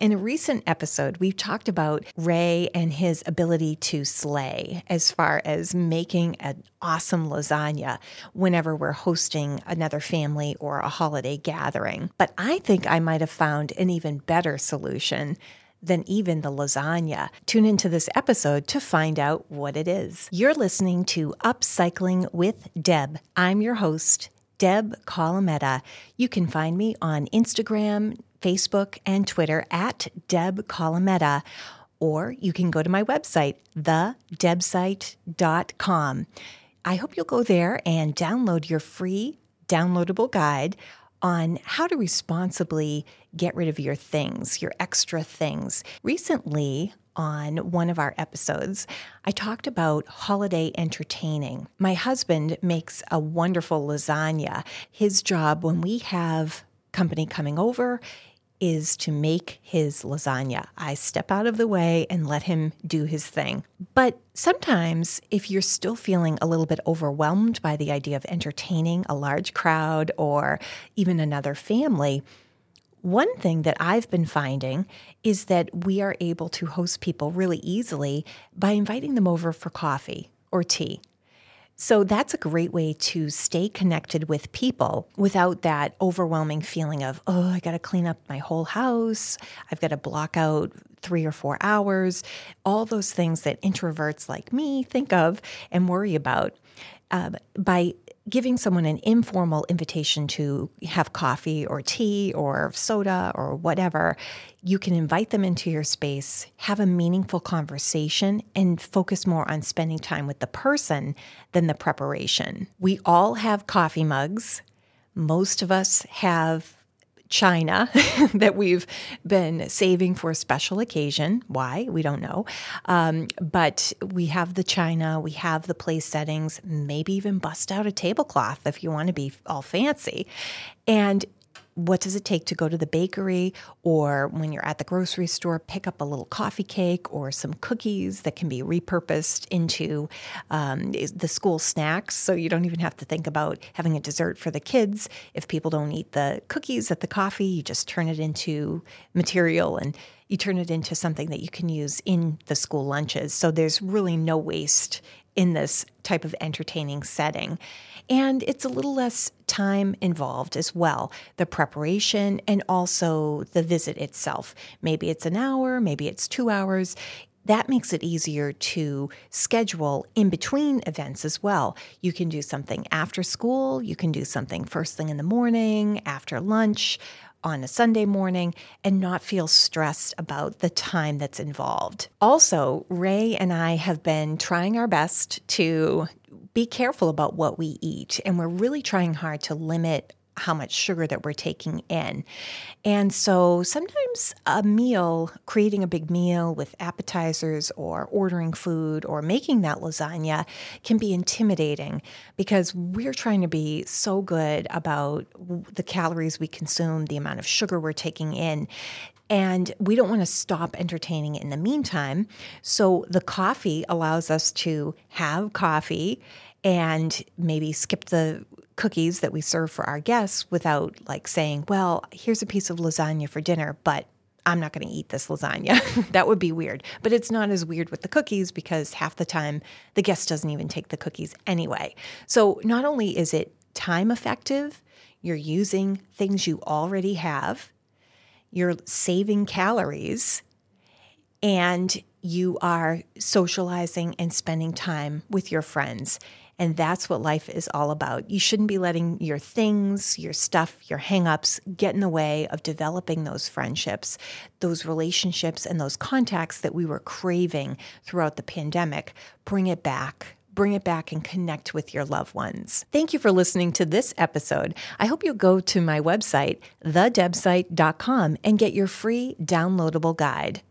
In a recent episode, we've talked about Ray and his ability to slay as far as making an awesome lasagna whenever we're hosting another family or a holiday gathering. But I think I might have found an even better solution than even the lasagna. Tune into this episode to find out what it is. You're listening to Upcycling with Deb. I'm your host, Deb Colameta. You can find me on Instagram, Facebook, and Twitter at Deb Colameta, or you can go to my website, thedebsite.com. I hope you'll go there and download your free downloadable guide on how to responsibly get rid of your things, your extra things. Recently, on one of our episodes, I talked about holiday entertaining. My husband makes a wonderful lasagna. His job when we have company coming over is to make his lasagna. I step out of the way and let him do his thing. But sometimes, if you're still feeling a little bit overwhelmed by the idea of entertaining a large crowd or even another family, one thing that I've been finding is that we are able to host people really easily by inviting them over for coffee or tea. So that's a great way to stay connected with people without that overwhelming feeling of, oh, I got to clean up my whole house. I've got to block out three or four hours. All those things that introverts like me think of and worry about. Uh, by giving someone an informal invitation to have coffee or tea or soda or whatever, you can invite them into your space, have a meaningful conversation, and focus more on spending time with the person than the preparation. We all have coffee mugs. Most of us have china that we've been saving for a special occasion. Why? We don't know. Um, but we have the china, we have the place settings, maybe even bust out a tablecloth if you want to be all fancy. And what does it take to go to the bakery or when you're at the grocery store, pick up a little coffee cake or some cookies that can be repurposed into um, the school snacks. So you don't even have to think about having a dessert for the kids. If people don't eat the cookies at the coffee, you just turn it into material and you turn it into something that you can use in the school lunches. So there's really no waste in this type of entertaining setting. And it's a little less time involved as well the preparation and also the visit itself. Maybe it's an hour, maybe it's two hours. That makes it easier to schedule in between events as well. You can do something after school, you can do something first thing in the morning, after lunch, on a Sunday morning and not feel stressed about the time that's involved. Also, Ray and I have been trying our best to be careful about what we eat, and we're really trying hard to limit how much sugar that we're taking in. And so sometimes a meal, creating a big meal with appetizers or ordering food or making that lasagna can be intimidating because we're trying to be so good about the calories we consume, the amount of sugar we're taking in. And we don't want to stop entertaining in the meantime. So the coffee allows us to have coffee and maybe skip the cookies that we serve for our guests without like saying, well, here's a piece of lasagna for dinner, but I'm not going to eat this lasagna. that would be weird. But it's not as weird with the cookies because half the time the guest doesn't even take the cookies anyway. So not only is it time effective, you're using things you already have, you're saving calories, and you are socializing and spending time with your friends. And that's what life is all about. You shouldn't be letting your things, your stuff, your hangups get in the way of developing those friendships, those relationships, and those contacts that we were craving throughout the pandemic. Bring it back bring it back and connect with your loved ones. Thank you for listening to this episode. I hope you'll go to my website, thedebsite.com, and get your free downloadable guide.